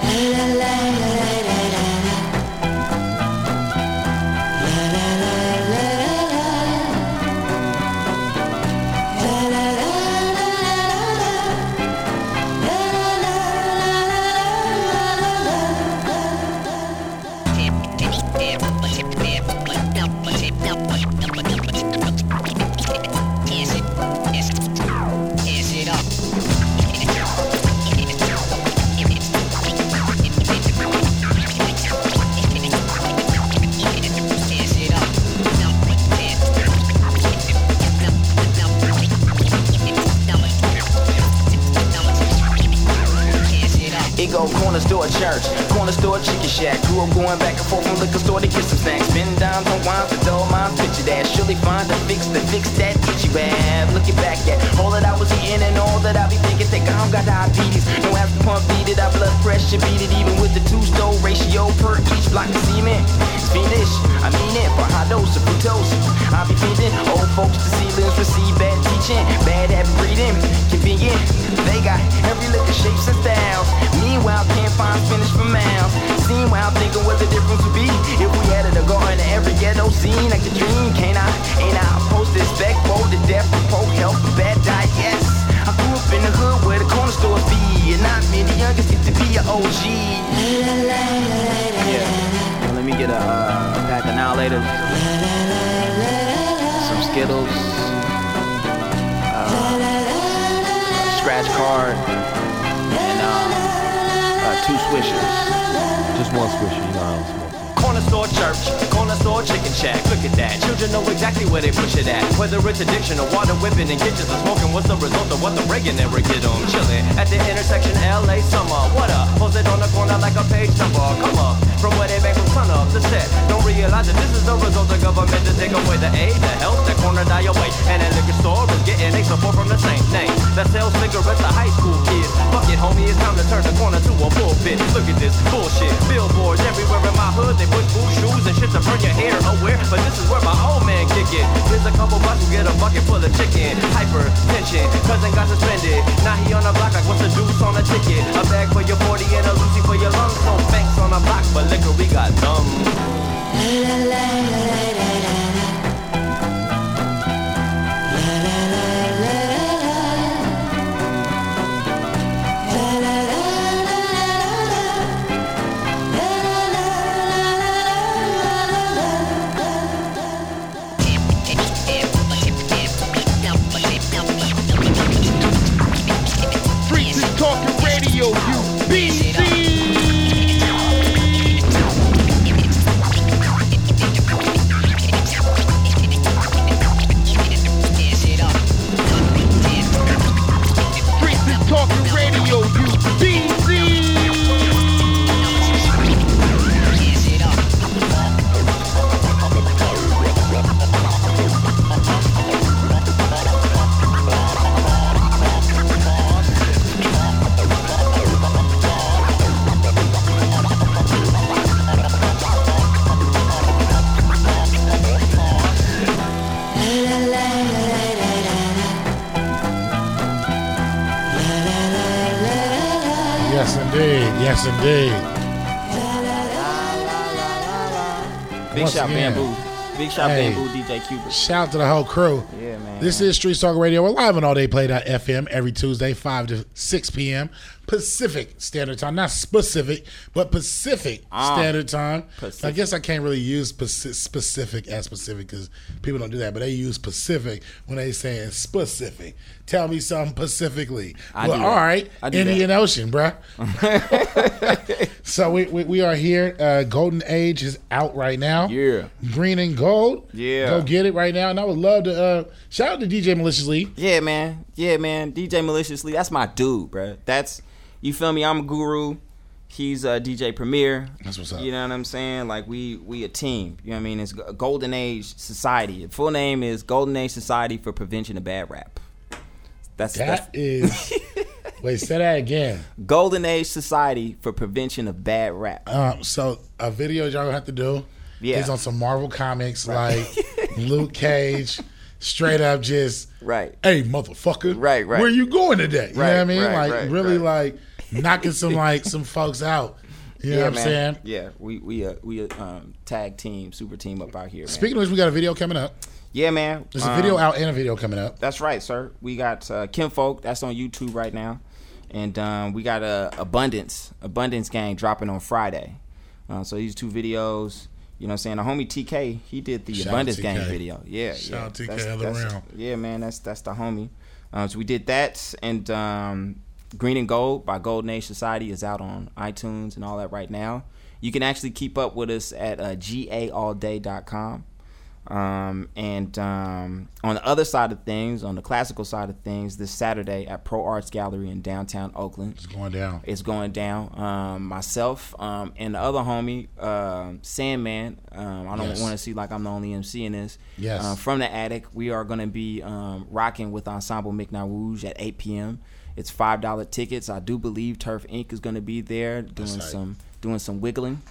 Many youngest get to be an OG. Yeah. Well, let me get a, uh, a pack of later. Some Skittles. Uh, a scratch card. And uh, uh, two swishers. Just one swisher, you know I don't smoke. Corner store church, store chicken shack. Look at that. Children know exactly where they push it at. Whether it's addiction or water whipping and kitchens or smoking, what's the result of what the Reagan never get on? Chilling at the intersection, LA summer. What up? Posted on the corner like a page number. Come up from where they make from sun up to set. Don't realize that this is the result of government to take away the aid, the health, that corner die away. And that liquor store is getting a support from the same name that sells cigarettes to high school kids. Fuck it, homie, it's time to turn the corner to a pulpit. Look at this bullshit. Billboards everywhere in my hood. They put boot shoes and shit to burn your hair aware. But this is where my old man kick it. Here's a couple bucks to get a bucket full of chicken. Hypertension, cousin got suspended. Now he on the block like what's the deuce on a ticket? A bag for your 40 and a Lucy for your lungs. No banks on the block, but liquor we got dumb. Streets Yes, indeed. Big Once shot again. Bambu. Big shot Hey. Bambu DJ Qbert. Shout out to the whole crew. Yeah, man. This is Street Talk Radio. We're live on All Day Play.fm every Tuesday, 5 to 6 p.m. Pacific Standard Time. Not specific, but Pacific Ah, Standard Time. Pacific. I guess I can't really use specific as specific because people don't do that, but they use Pacific when they saying specific. Tell me something specifically. I well, all right. Indian that. Ocean, bruh. so we, we, we are here. Uh, Golden Age is out right now. Yeah. Green and gold. Yeah. Go get it right now. And I would love to uh, shout out to DJ Maliciously. Yeah, man. Yeah, man. DJ Maliciously. That's my dude, bruh. That's you feel me? I'm a guru. He's a DJ Premier. That's what's up. You know what I'm saying? Like we we a team. You know what I mean? It's G- Golden Age Society. The full name is Golden Age Society for Prevention of Bad Rap. That's That that's is. wait, say that again. Golden Age Society for Prevention of Bad Rap. Um, so a video y'all have to do Yeah. is on some Marvel comics like Luke Cage, straight up just right. Hey, motherfucker! Right, right. Where you going today? You know what I mean? right, like right, really, right. like knocking some like some folks out. You know yeah, what I'm man. saying? Yeah, we we uh, we uh, um, tag team, super team up out here. Man. Speaking of which, we got a video coming up. Yeah, man. There's a Um, video out and a video coming up. That's right, sir. We got uh, Kinfolk. That's on YouTube right now, and um, we got uh, Abundance, Abundance Gang dropping on Friday. Uh, so these two videos, you know, what I'm saying the homie TK, he did the Shout Abundance Gang video. Yeah, Shout yeah. TK That's- the that's-. Yeah, man. That's that's the homie. Uh, so we did that, and um, Green and Gold by Golden Age Society is out on iTunes and all that right now. You can actually keep up with us at uh, gaallday.com. Um, and um, on the other side of things, on the classical side of things, this Saturday at Pro Arts Gallery in downtown Oakland, It's going down. it's going down. Um, myself um, and the other homie, uh, Sandman. Um, I don't Yes. want to see like I'm the only MC in this. Yes. Uh, from the attic, we are going to be um, rocking with Ensemble Mik Nawooj at 8 p.m. It's five dollar tickets. I do believe Turf Inc. is going to be there doing tight. some doing some wiggling,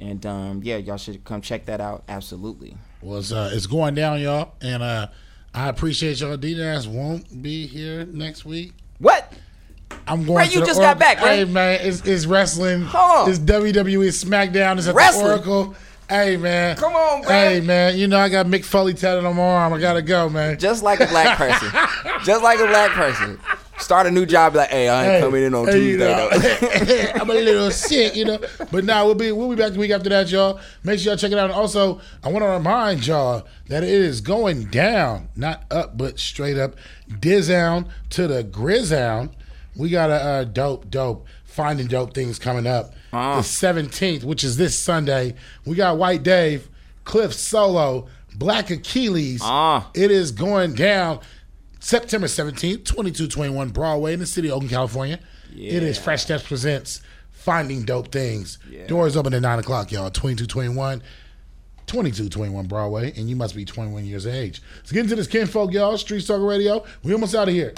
and um, yeah, y'all should come check that out. Absolutely. Well, it's, uh, it's going down, y'all, and uh, I appreciate y'all. D Nas won't be here next week. What? I'm going. To you just got back, Ray. Hey man, it's, it's wrestling. Huh. It's WWE SmackDown. It's at Wrestling? the Oracle. Hey man, Come on, man. Hey man, you know I got Mick Foley tatted on my arm. I gotta go, man. Just like a black person. Just like a black person. Start a new job like, hey, I ain't Hey, coming in on hey, you Tuesday know, though. I'm a little sick, you know. But now we'll be we'll be back the week after that, y'all. Make sure y'all check it out. And also, I want to remind y'all that it is going down, not up, but straight up. Dizown to the Grizown. We got a uh, dope, dope finding dope things coming up. The 17th, which is this Sunday. We got White Dave, Cliff Solo, Black Achilles. It is going down. September 17th, 2221 Broadway in the city of Oakland, California. It is Fresh Steps Presents Finding Dope Things. Doors open at 9 o'clock, y'all. 2221. 2221 Broadway, and you must be 21 years of age. Let's get into this kinfolk, y'all. Street Talker Radio. We almost out of here.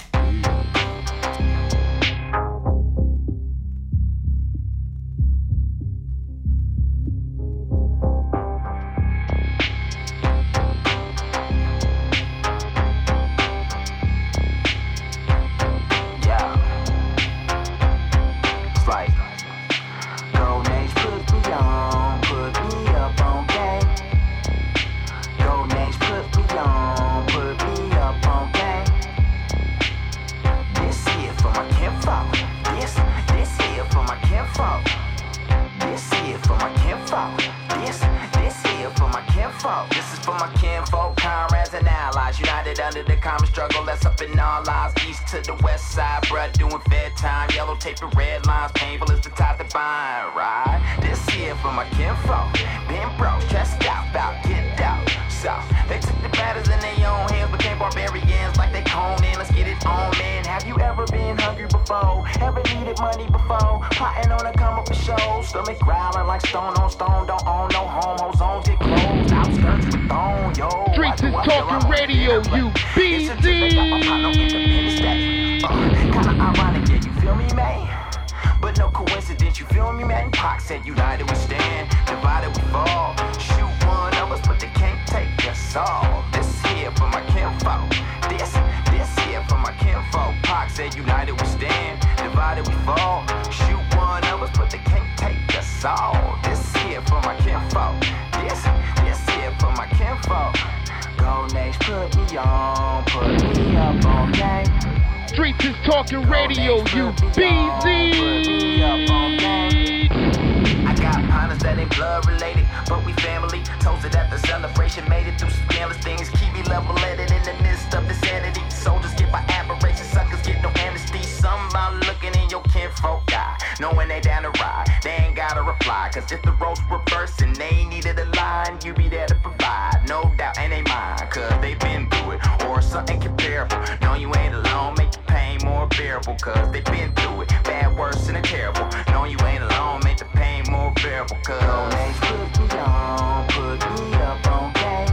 They mind, cause they been through it. or something comparable. No, you ain't alone, make the pain more bearable, cause they been through it. Bad, worse, and terrible. No, you ain't alone, make the pain more bearable, cause Golden Age put me on, put me up on game.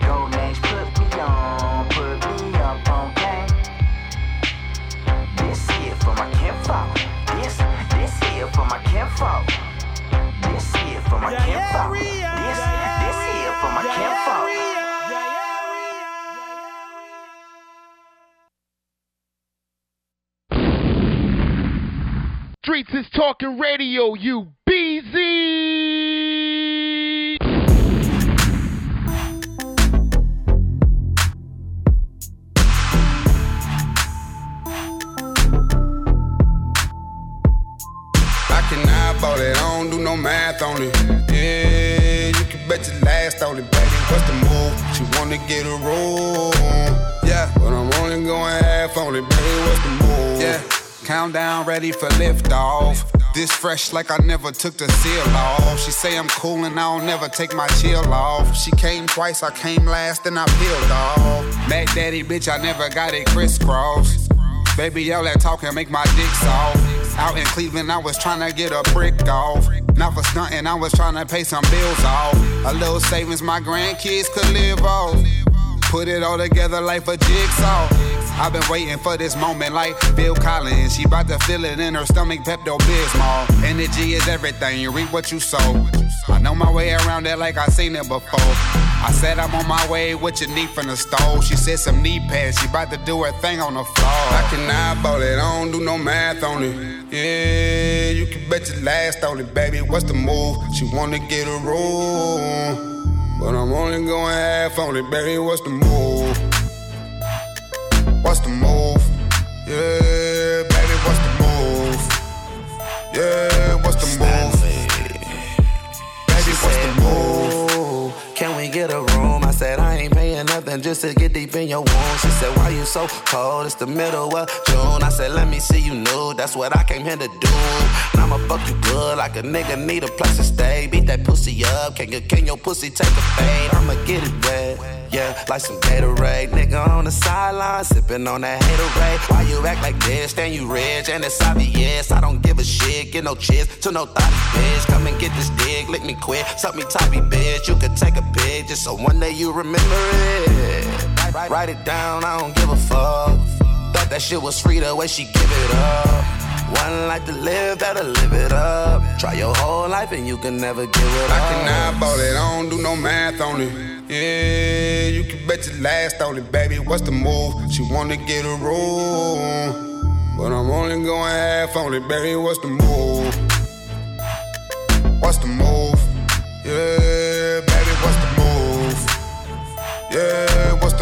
Golden Age put me on, put me up on game. This here for my kinfolk. This, this here for my kinfolk. This here for my kinfolk. This, this here for my kinfolk. Streets is talking radio, you BZ. I can eyeball it, I don't do no math on it. Yeah, you can bet your last on it, baby. What's the move? She wanna get a room. Yeah, but I'm only going half on it, baby. What's the move? Yeah, countdown ready for liftoff. This fresh like I never took the seal off. She say I'm cool and I don't never take my chill off. She came twice, I came last, and I peeled off. Mac Daddy, bitch, I never got it crisscross. Baby, all that talking make my dick soft. Out in Cleveland, I was trying to get a brick off. Not for stunting, I was trying to pay some bills off. A little savings my grandkids could live off. Put it all together like a jigsaw. I've been waiting for this moment like Phil Collins. She bout to feel it in her stomach, Pepto Bismol. Energy is everything, you reap what you sow. I know my way around that like I seen it before. I said I'm on my way, what you need from the stove? She said some knee pads, she bout to do her thing on the floor. I can eyeball it, I don't do no math on it. Yeah, you can bet your last on it, baby. What's the move? She wanna get a room. But I'm only going half on it, baby. What's the move? What's the move? Yeah, baby, what's the move? Yeah, what's the move? Baby, what's the move? Can we get a room? I said I ain't paying nothing just to get deep in your wound. She said, Why you so cold? It's the middle of June. I said, Let me see you nude. That's what I came here to do. And I'ma fuck you good like a nigga need a place to stay. That pussy up. Can, can your pussy take a fade? I'ma get it wet. Yeah, like some Gatorade. Nigga on the sideline, sipping on that haterade. Why you act like this? Then you rich, and it's obvious. I don't give a shit. Get no cheers to no thotty bitch. Come and get this dick, lick me quick. Suck me toppy, bitch. You could take a pic just so one day you remember it. Write it down, I don't give a fuck. Thought that shit was free the way she give it up. One life to live, better live it up. Try your whole life and you can never give it I up. I can eyeball it, I don't do no math on it. Yeah, you can bet your last on it, baby. What's the move? She wanna get a room. But I'm only going half on it, baby. What's the move? What's the move? Yeah, baby, what's the move? Yeah, what's